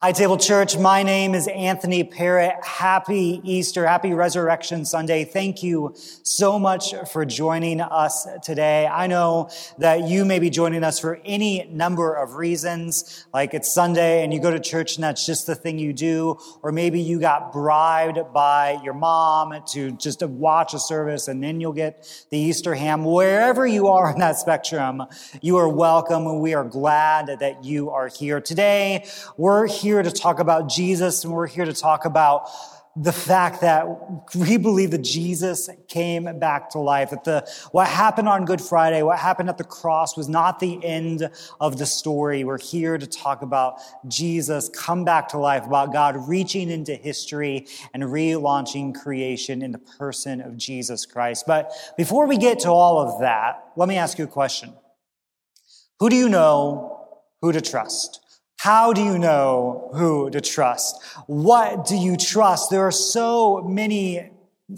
Hi, Table Church. My name is Anthony Parrott. Happy Easter. Happy Resurrection Sunday. Thank you so much for joining us today. I know that you may be joining us for any number of reasons, like it's Sunday and you go to church and that's just the thing you do, or maybe you got bribed by your mom to just watch a service and then you'll get the Easter ham. Wherever you are on that spectrum, you are welcome and we are glad that you are here. Today, we're here here to talk about Jesus and we're here to talk about the fact that we believe that Jesus came back to life, that the, what happened on Good Friday, what happened at the cross was not the end of the story. We're here to talk about Jesus come back to life, about God reaching into history and relaunching creation in the person of Jesus Christ. But before we get to all of that, let me ask you a question. Who do you know who to trust? How do you know who to trust? What do you trust? There are so many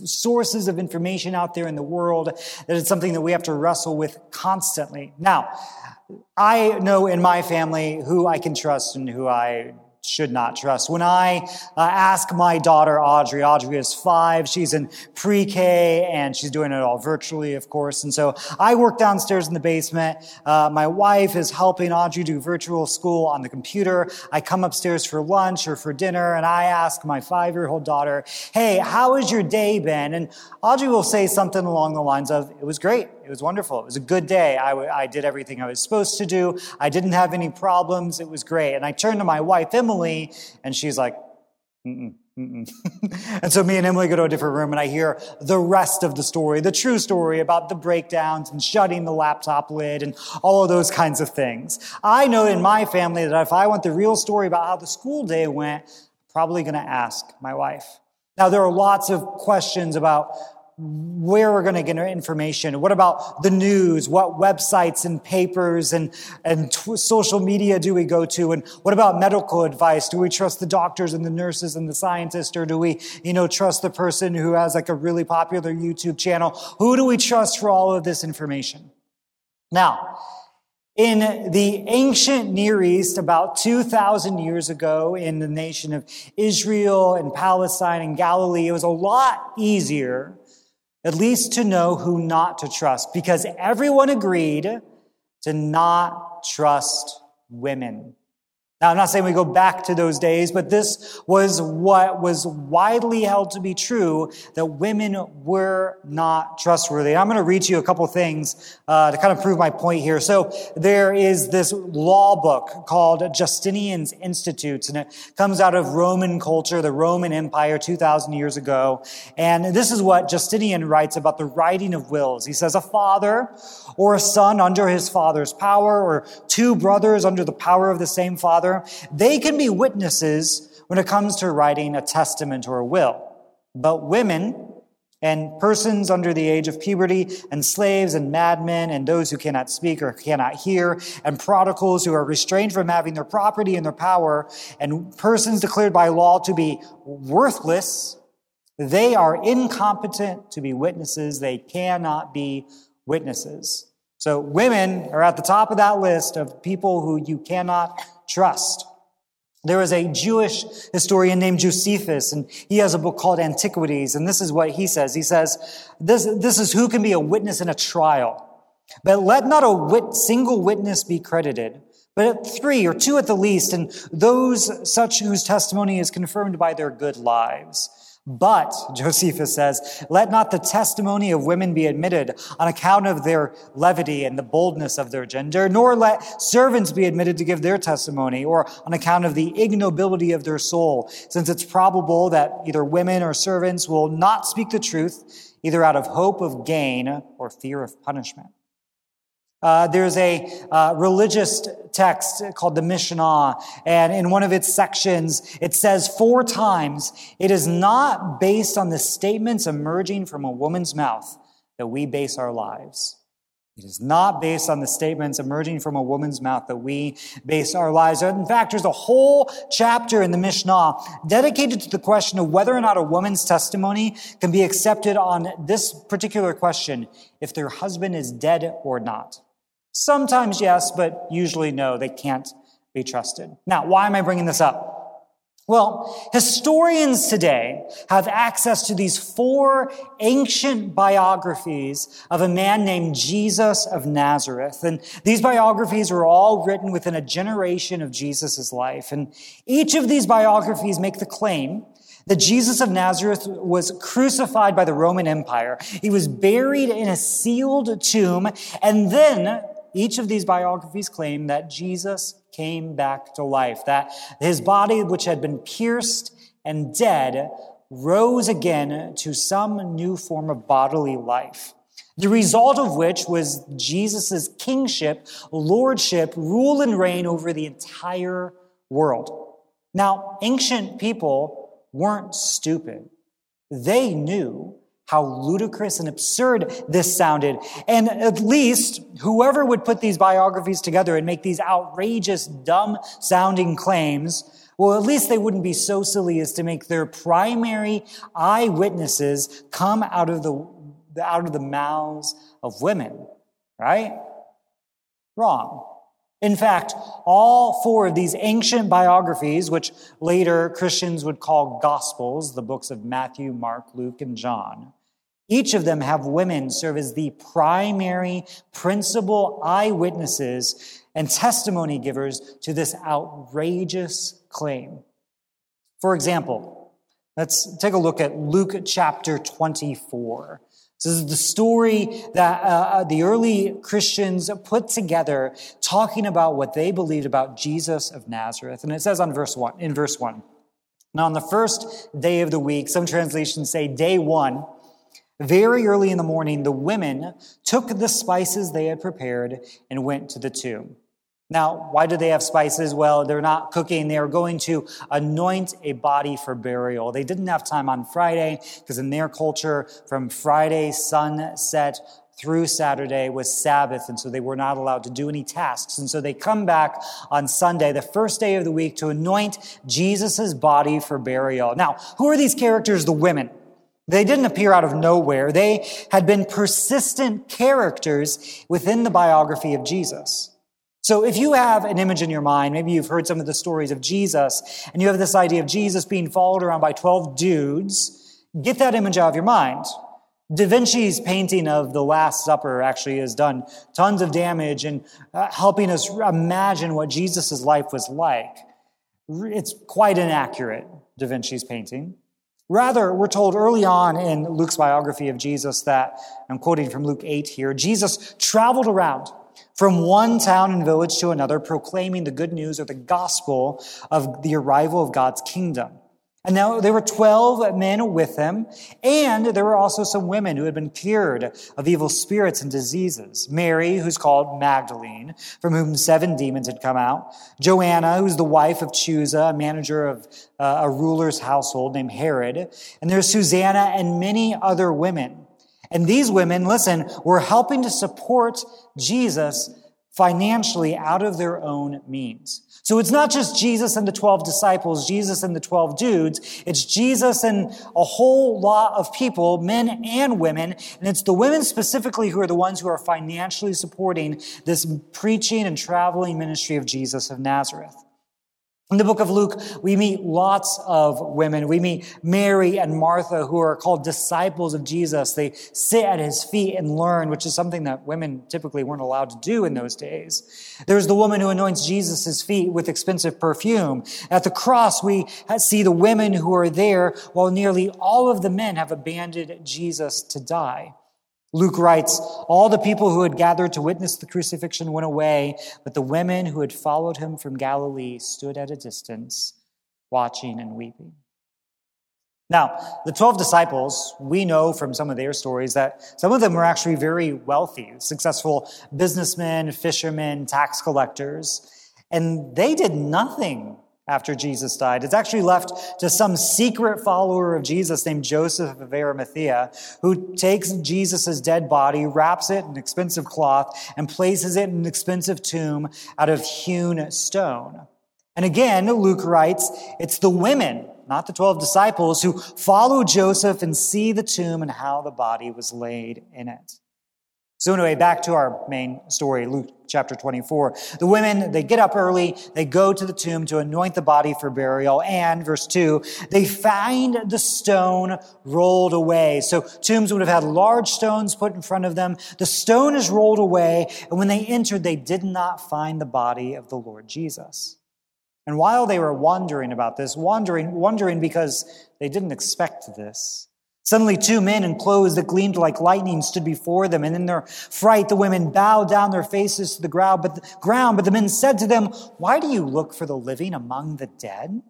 sources of information out there in the world that it's something that we have to wrestle with constantly. Now, I know in my family who I can trust and who I should not trust. When I uh, ask my daughter Audrey, Audrey is five, she's in pre-K and she's doing it all virtually, of course. And so I work downstairs in the basement. Uh, my wife is helping Audrey do virtual school on the computer. I come upstairs for lunch or for dinner and I ask my five-year-old daughter, hey, how has your day been? And Audrey will say something along the lines of, it was great. It was wonderful. It was a good day. I, w- I did everything I was supposed to do. I didn't have any problems. It was great. And I turned to my wife, Emily, and she's like, Mm-mm, and so me and Emily go to a different room and I hear the rest of the story, the true story about the breakdowns and shutting the laptop lid and all of those kinds of things. I know in my family that if I want the real story about how the school day went, I'm probably going to ask my wife. Now, there are lots of questions about where we're going to get our information. What about the news? What websites and papers and, and t- social media do we go to? And what about medical advice? Do we trust the doctors and the nurses and the scientists? Or do we, you know, trust the person who has like a really popular YouTube channel? Who do we trust for all of this information? Now, in the ancient Near East, about 2,000 years ago, in the nation of Israel and Palestine and Galilee, it was a lot easier at least to know who not to trust, because everyone agreed to not trust women. Now, I'm not saying we go back to those days, but this was what was widely held to be true that women were not trustworthy. I'm going to read you a couple things uh, to kind of prove my point here. So there is this law book called Justinian's Institutes, and it comes out of Roman culture, the Roman Empire 2,000 years ago. And this is what Justinian writes about the writing of wills. He says, a father or a son under his father's power, or two brothers under the power of the same father, they can be witnesses when it comes to writing a testament or a will. But women and persons under the age of puberty and slaves and madmen and those who cannot speak or cannot hear and prodigals who are restrained from having their property and their power and persons declared by law to be worthless, they are incompetent to be witnesses. They cannot be witnesses. So women are at the top of that list of people who you cannot trust. There was a Jewish historian named Josephus, and he has a book called Antiquities, and this is what he says. He says, this, this is who can be a witness in a trial. But let not a wit, single witness be credited, but three or two at the least, and those such whose testimony is confirmed by their good lives. But, Josephus says, let not the testimony of women be admitted on account of their levity and the boldness of their gender, nor let servants be admitted to give their testimony, or on account of the ignobility of their soul, since it's probable that either women or servants will not speak the truth, either out of hope of gain or fear of punishment. Uh, there's a uh, religious text called the Mishnah, and in one of its sections, it says four times, it is not based on the statements emerging from a woman's mouth that we base our lives. It is not based on the statements emerging from a woman's mouth that we base our lives. In fact, there's a whole chapter in the Mishnah dedicated to the question of whether or not a woman's testimony can be accepted on this particular question, if their husband is dead or not. Sometimes yes, but usually no, they can't be trusted. Now, why am I bringing this up? Well, historians today have access to these four ancient biographies of a man named Jesus of Nazareth. And these biographies are all written within a generation of Jesus' life. And each of these biographies make the claim that Jesus of Nazareth was crucified by the Roman Empire. He was buried in a sealed tomb. And then each of these biographies claim that Jesus came back to life, that his body, which had been pierced and dead, rose again to some new form of bodily life. The result of which was Jesus' kingship, lordship, rule and reign over the entire world. Now, ancient people weren't stupid. They knew how ludicrous and absurd this sounded. And at least whoever would put these biographies together and make these outrageous, dumb sounding claims, well, at least they wouldn't be so silly as to make their primary eyewitnesses come out of the, out of the mouths of women, right? Wrong. In fact, all four of these ancient biographies, which later Christians would call gospels, the books of Matthew, Mark, Luke, and John, each of them have women serve as the primary principal eyewitnesses and testimony givers to this outrageous claim. For example, let's take a look at Luke chapter 24. This is the story that uh, uh, the early Christians put together talking about what they believed about Jesus of Nazareth. And it says on verse 1, in verse 1. Now, on the first day of the week, some translations say day one, very early in the morning, the women took the spices they had prepared and went to the tomb. Now, why do they have spices? Well, they're not cooking. They are going to anoint a body for burial. They didn't have time on Friday because in their culture, from Friday sunset through Saturday was Sabbath, and so they were not allowed to do any tasks. And so they come back on Sunday, the first day of the week, to anoint Jesus' body for burial. Now, who are these characters? The women. They didn't appear out of nowhere. They had been persistent characters within the biography of Jesus. So if you have an image in your mind, maybe you've heard some of the stories of Jesus, and you have this idea of Jesus being followed around by 12 dudes, get that image out of your mind. Da Vinci's painting of the Last Supper actually has done tons of damage in uh, helping us imagine what Jesus' life was like. It's quite inaccurate, Da Vinci's painting. Rather, we're told early on in Luke's biography of Jesus that, I'm quoting from Luke 8 here, Jesus traveled around from one town and village to another, proclaiming the good news or the gospel of the arrival of God's kingdom. And now there were 12 men with him, and there were also some women who had been cured of evil spirits and diseases. Mary, who's called Magdalene, from whom seven demons had come out. Joanna, who's the wife of Chuza, a manager of uh, a ruler's household named Herod. And there's Susanna and many other women. And these women, listen, were helping to support Jesus financially out of their own means. So it's not just Jesus and the 12 disciples, Jesus and the 12 dudes. It's Jesus and a whole lot of people, men and women. And it's the women specifically who are the ones who are financially supporting this preaching and traveling ministry of Jesus of Nazareth. In the book of Luke, we meet lots of women. We meet Mary and Martha, who are called disciples of Jesus. They sit at his feet and learn, which is something that women typically weren't allowed to do in those days. There's the woman who anoints Jesus' feet with expensive perfume. At the cross, we see the women who are there while nearly all of the men have abandoned Jesus to die. Luke writes, All the people who had gathered to witness the crucifixion went away, but the women who had followed him from Galilee stood at a distance, watching and weeping. Now, the 12 disciples, we know from some of their stories that some of them were actually very wealthy, successful businessmen, fishermen, tax collectors, and they did nothing after Jesus died. It's actually left to some secret follower of Jesus named Joseph of Arimathea, who takes Jesus' dead body, wraps it in expensive cloth, and places it in an expensive tomb out of hewn stone. And again, Luke writes, it's the women, not the 12 disciples, who follow Joseph and see the tomb and how the body was laid in it. So anyway, back to our main story, Luke chapter 24. The women, they get up early, they go to the tomb to anoint the body for burial, and verse 2, they find the stone rolled away. So tombs would have had large stones put in front of them. The stone is rolled away, and when they entered, they did not find the body of the Lord Jesus. And while they were wondering about this, wondering, wondering because they didn't expect this, Suddenly, two men in clothes that gleamed like lightning stood before them, and in their fright, the women bowed down their faces to the ground. But the, ground, but the men said to them, "Why do you look for the living among the dead?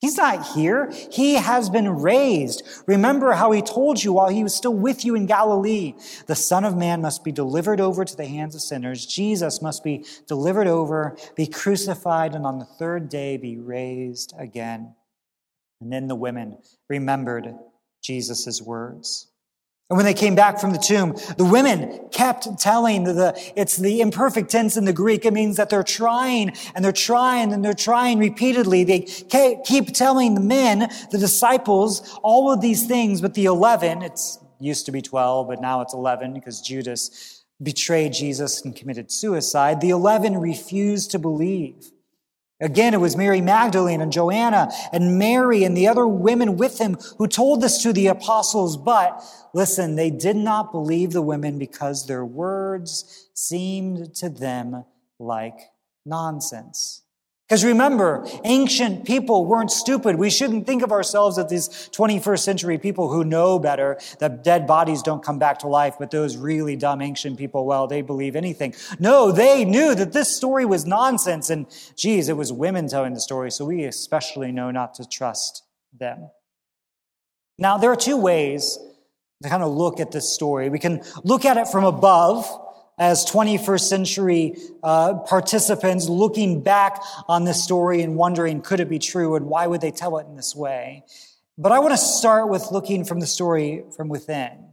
He's not here. He has been raised. Remember how he told you while he was still with you in Galilee. The Son of Man must be delivered over to the hands of sinners. Jesus must be delivered over, be crucified, and on the third day be raised again." And then the women remembered Jesus' words. And when they came back from the tomb, the women kept telling the, it's the imperfect tense in the Greek. It means that they're trying and they're trying and they're trying repeatedly. They keep telling the men, the disciples, all of these things, but the 11, it's used to be 12, but now it's 11 because Judas betrayed Jesus and committed suicide. The 11 refused to believe. Again, it was Mary Magdalene and Joanna and Mary and the other women with him who told this to the apostles. But listen, they did not believe the women because their words seemed to them like nonsense. Because remember, ancient people weren't stupid. We shouldn't think of ourselves as these 21st century people who know better that dead bodies don't come back to life, but those really dumb ancient people, well, they believe anything. No, they knew that this story was nonsense. And geez, it was women telling the story, so we especially know not to trust them. Now, there are two ways to kind of look at this story. We can look at it from above as 21st century uh, participants looking back on this story and wondering, could it be true and why would they tell it in this way? But I want to start with looking from the story from within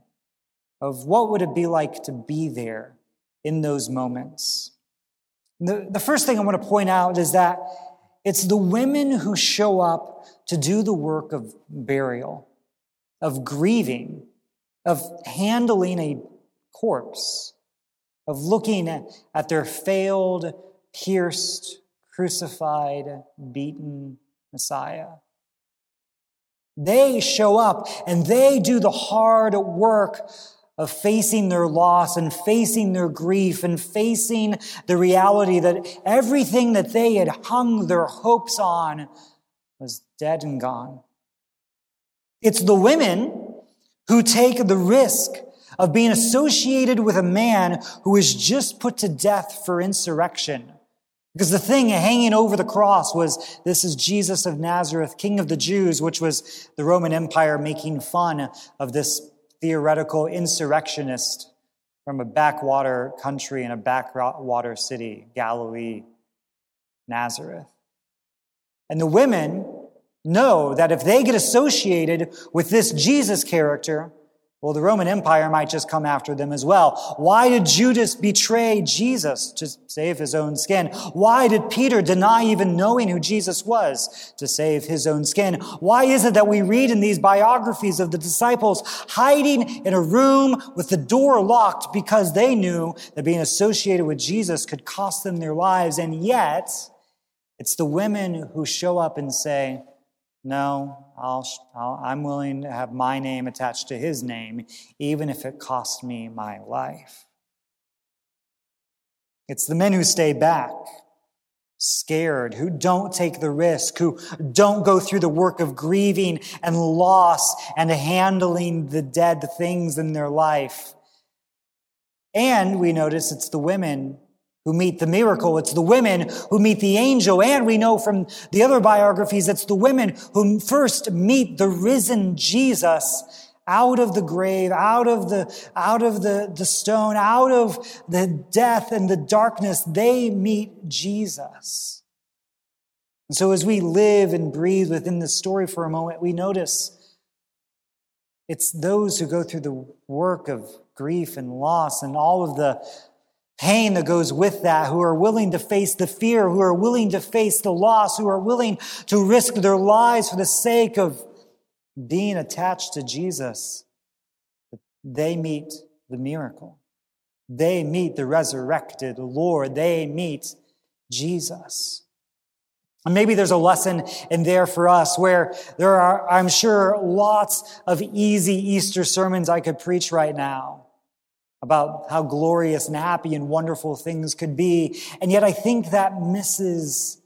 of what would it be like to be there in those moments. The, the first thing I want to point out is that it's the women who show up to do the work of burial, of grieving, of handling a corpse of looking at their failed, pierced, crucified, beaten Messiah. They show up and they do the hard work of facing their loss and facing their grief and facing the reality that everything that they had hung their hopes on was dead and gone. It's the women who take the risk of being associated with a man who was just put to death for insurrection. Because the thing hanging over the cross was, this is Jesus of Nazareth, King of the Jews, which was the Roman Empire making fun of this theoretical insurrectionist from a backwater country in a backwater city, Galilee, Nazareth. And the women know that if they get associated with this Jesus character, well, the Roman Empire might just come after them as well. Why did Judas betray Jesus to save his own skin? Why did Peter deny even knowing who Jesus was to save his own skin? Why is it that we read in these biographies of the disciples hiding in a room with the door locked because they knew that being associated with Jesus could cost them their lives? And yet, it's the women who show up and say, no, I'll, i am willing to have my name attached to his name, even if it costs me my life. It's the men who stay back, scared, who don't take the risk, who don't go through the work of grieving and loss and handling the dead things in their life. And we notice it's the women who meet the miracle. It's the women who meet the angel. And we know from the other biographies, it's the women who first meet the risen Jesus out of the grave, out of the, out of the, the stone, out of the death and the darkness. They meet Jesus. And so as we live and breathe within the story for a moment, we notice it's those who go through the work of grief and loss and all of the pain that goes with that, who are willing to face the fear, who are willing to face the loss, who are willing to risk their lives for the sake of being attached to Jesus, they meet the miracle. They meet the resurrected Lord. They meet Jesus. And maybe there's a lesson in there for us where there are, I'm sure, lots of easy Easter sermons I could preach right now about how glorious and happy and wonderful things could be. And yet I think that misses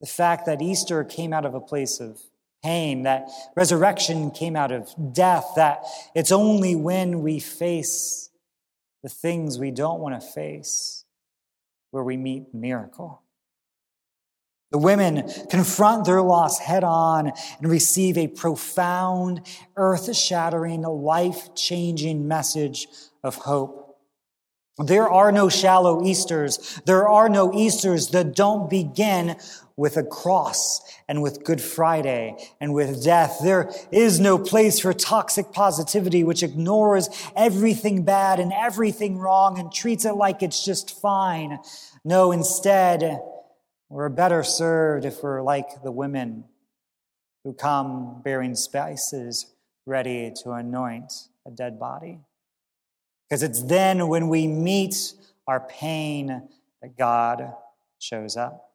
the fact that Easter came out of a place of pain, that resurrection came out of death, that it's only when we face the things we don't want to face where we meet miracle. The women confront their loss head on and receive a profound, earth shattering, life changing message of hope. There are no shallow Easters. There are no Easters that don't begin with a cross and with Good Friday and with death. There is no place for toxic positivity, which ignores everything bad and everything wrong and treats it like it's just fine. No, instead, we're better served if we're like the women who come bearing spices ready to anoint a dead body. Because it's then when we meet our pain that God shows up.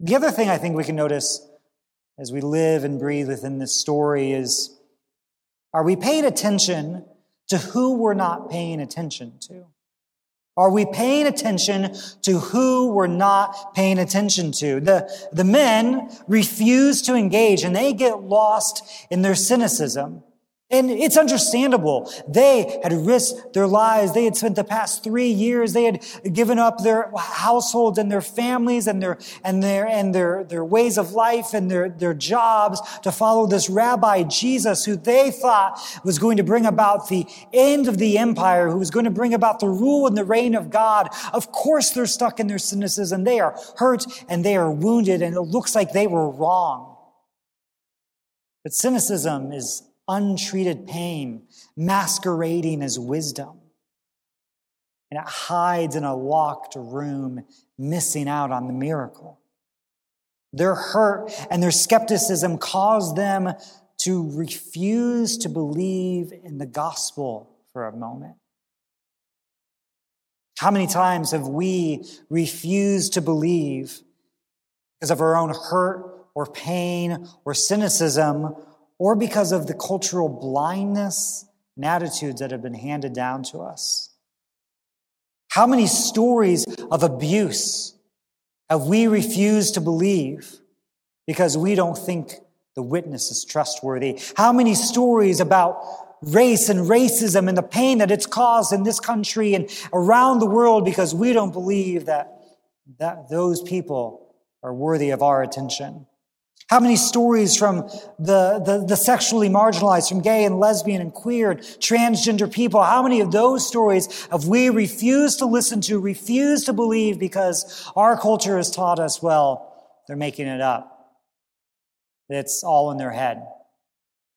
The other thing I think we can notice as we live and breathe within this story is are we paying attention to who we're not paying attention to? Are we paying attention to who we're not paying attention to? The, the men refuse to engage and they get lost in their cynicism. And it's understandable. They had risked their lives. They had spent the past three years. They had given up their households and their families and their, and their, and their, their ways of life and their, their jobs to follow this rabbi Jesus who they thought was going to bring about the end of the empire, who was going to bring about the rule and the reign of God. Of course, they're stuck in their cynicism. They are hurt and they are wounded and it looks like they were wrong. But cynicism is untreated pain masquerading as wisdom. And it hides in a locked room, missing out on the miracle. Their hurt and their skepticism caused them to refuse to believe in the gospel for a moment. How many times have we refused to believe because of our own hurt or pain or cynicism or because of the cultural blindness and attitudes that have been handed down to us. How many stories of abuse have we refused to believe because we don't think the witness is trustworthy? How many stories about race and racism and the pain that it's caused in this country and around the world because we don't believe that, that those people are worthy of our attention? How many stories from the, the, the, sexually marginalized, from gay and lesbian and queer and transgender people, how many of those stories have we refused to listen to, refused to believe because our culture has taught us, well, they're making it up. It's all in their head.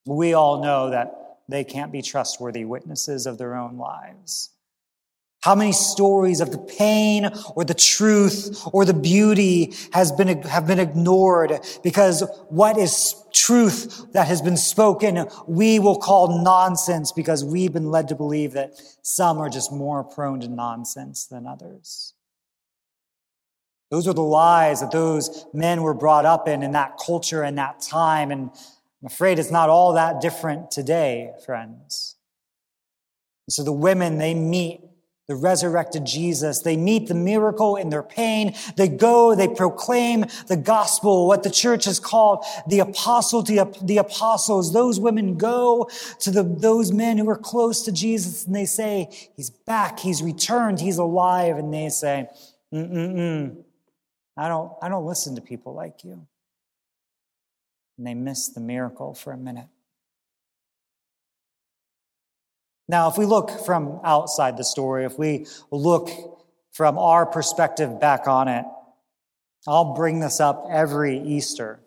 We all know that they can't be trustworthy witnesses of their own lives. How many stories of the pain or the truth or the beauty has been, have been ignored because what is truth that has been spoken, we will call nonsense because we've been led to believe that some are just more prone to nonsense than others. Those are the lies that those men were brought up in, in that culture and that time. And I'm afraid it's not all that different today, friends. And so the women, they meet the resurrected Jesus. They meet the miracle in their pain. They go, they proclaim the gospel, what the church has called the apostle to the apostles. Those women go to the, those men who are close to Jesus and they say, he's back, he's returned, he's alive. And they say, mm-mm-mm, I don't, I don't listen to people like you. And they miss the miracle for a minute. Now, if we look from outside the story, if we look from our perspective back on it, I'll bring this up every Easter.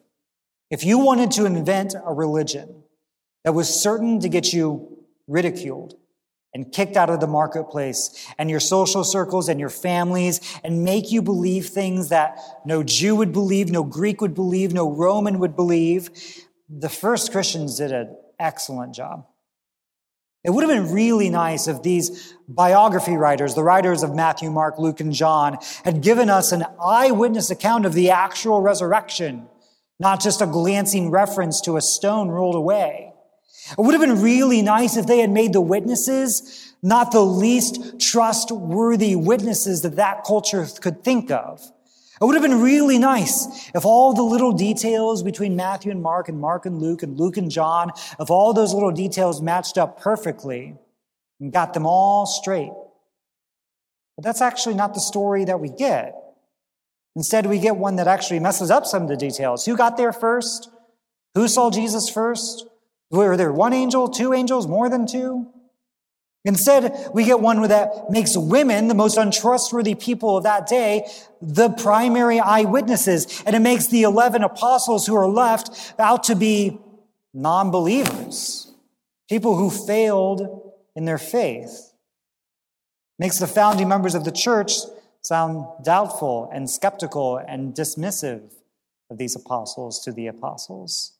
If you wanted to invent a religion that was certain to get you ridiculed and kicked out of the marketplace and your social circles and your families and make you believe things that no Jew would believe, no Greek would believe, no Roman would believe, the first Christians did an excellent job. It would have been really nice if these biography writers, the writers of Matthew, Mark, Luke, and John, had given us an eyewitness account of the actual resurrection, not just a glancing reference to a stone rolled away. It would have been really nice if they had made the witnesses not the least trustworthy witnesses that that culture could think of. It would have been really nice if all the little details between Matthew and Mark and Mark and Luke and Luke and John, if all those little details matched up perfectly and got them all straight. But that's actually not the story that we get. Instead, we get one that actually messes up some of the details. Who got there first? Who saw Jesus first? Were there one angel, two angels, more than two? Instead, we get one that makes women, the most untrustworthy people of that day, the primary eyewitnesses. And it makes the 11 apostles who are left out to be non-believers. People who failed in their faith. Makes the founding members of the church sound doubtful and skeptical and dismissive of these apostles to the apostles.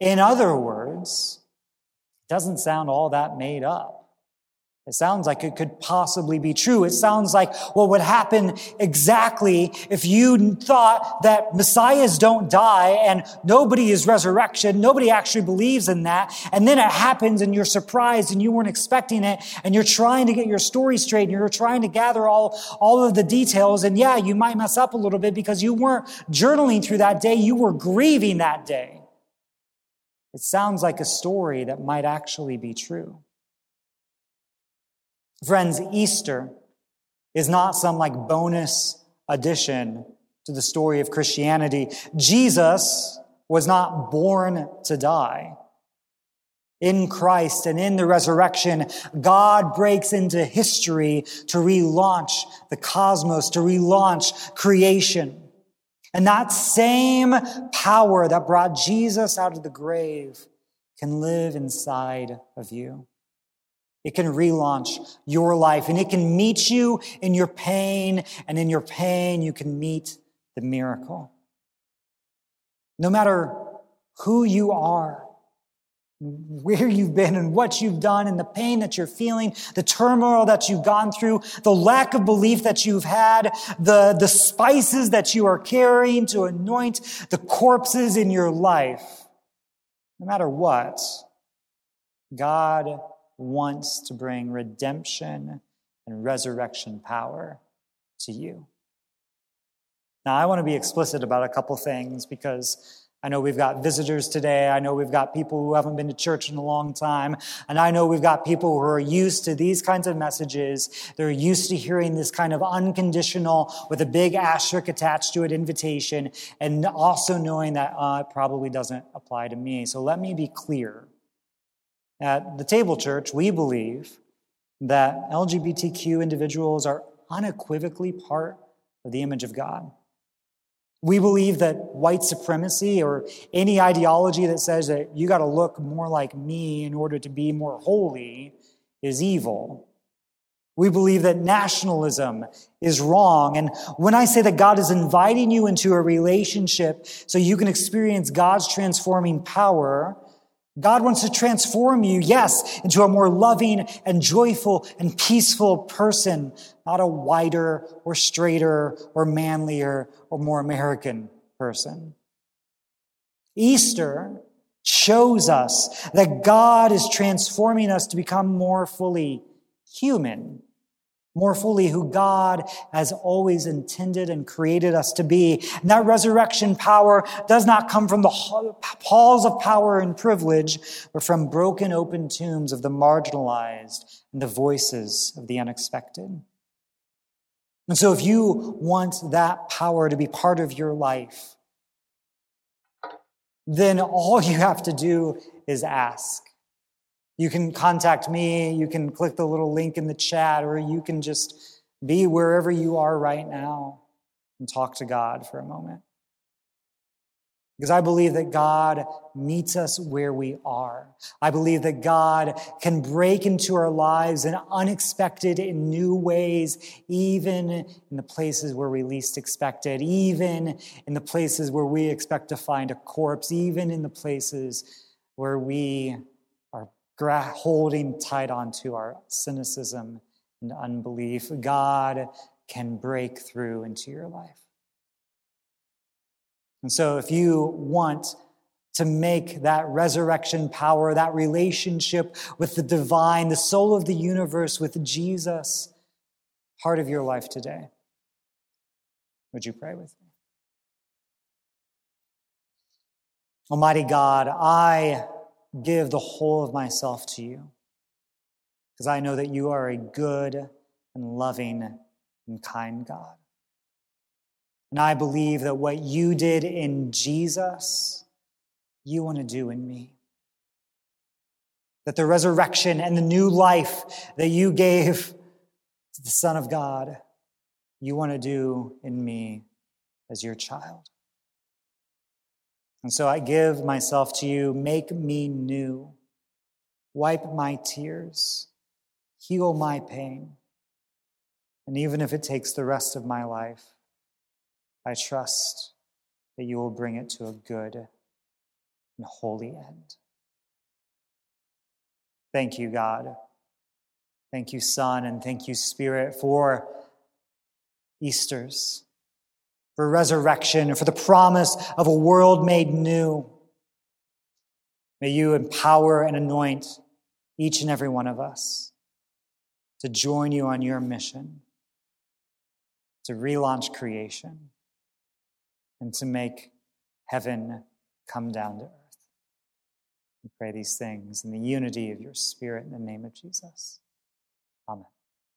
In other words, it doesn't sound all that made up. It sounds like it could possibly be true. It sounds like what would happen exactly if you thought that messiahs don't die and nobody is resurrection. Nobody actually believes in that. And then it happens and you're surprised and you weren't expecting it and you're trying to get your story straight and you're trying to gather all, all of the details. And yeah, you might mess up a little bit because you weren't journaling through that day. You were grieving that day. It sounds like a story that might actually be true. Friends, Easter is not some like bonus addition to the story of Christianity. Jesus was not born to die. In Christ and in the resurrection, God breaks into history to relaunch the cosmos, to relaunch creation. And that same power that brought Jesus out of the grave can live inside of you. It can relaunch your life and it can meet you in your pain. And in your pain, you can meet the miracle. No matter who you are, where you've been and what you've done and the pain that you're feeling, the turmoil that you've gone through, the lack of belief that you've had, the, the spices that you are carrying to anoint the corpses in your life. No matter what, God wants to bring redemption and resurrection power to you. Now, I want to be explicit about a couple things because I know we've got visitors today. I know we've got people who haven't been to church in a long time. And I know we've got people who are used to these kinds of messages. They're used to hearing this kind of unconditional, with a big asterisk attached to it, invitation, and also knowing that uh, it probably doesn't apply to me. So let me be clear. At the Table Church, we believe that LGBTQ individuals are unequivocally part of the image of God. We believe that white supremacy or any ideology that says that you got to look more like me in order to be more holy is evil. We believe that nationalism is wrong. And when I say that God is inviting you into a relationship so you can experience God's transforming power, God wants to transform you, yes, into a more loving and joyful and peaceful person, not a wider or straighter or manlier or more American person. Easter shows us that God is transforming us to become more fully human more fully who God has always intended and created us to be. And that resurrection power does not come from the halls of power and privilege, but from broken open tombs of the marginalized and the voices of the unexpected. And so if you want that power to be part of your life, then all you have to do is ask. You can contact me, you can click the little link in the chat, or you can just be wherever you are right now and talk to God for a moment. Because I believe that God meets us where we are. I believe that God can break into our lives in unexpected and new ways, even in the places where we least expect it, even in the places where we expect to find a corpse, even in the places where we holding tight onto our cynicism and unbelief, God can break through into your life. And so, if you want to make that resurrection power, that relationship with the divine, the soul of the universe, with Jesus, part of your life today, would you pray with me? Almighty God, I give the whole of myself to you because I know that you are a good and loving and kind God. And I believe that what you did in Jesus, you want to do in me. That the resurrection and the new life that you gave to the Son of God, you want to do in me as your child. And so I give myself to you. Make me new. Wipe my tears. Heal my pain. And even if it takes the rest of my life, I trust that you will bring it to a good and holy end. Thank you, God. Thank you, Son, and thank you, Spirit, for Easters for resurrection, and for the promise of a world made new. May you empower and anoint each and every one of us to join you on your mission to relaunch creation and to make heaven come down to earth. We pray these things in the unity of your Spirit in the name of Jesus. Amen.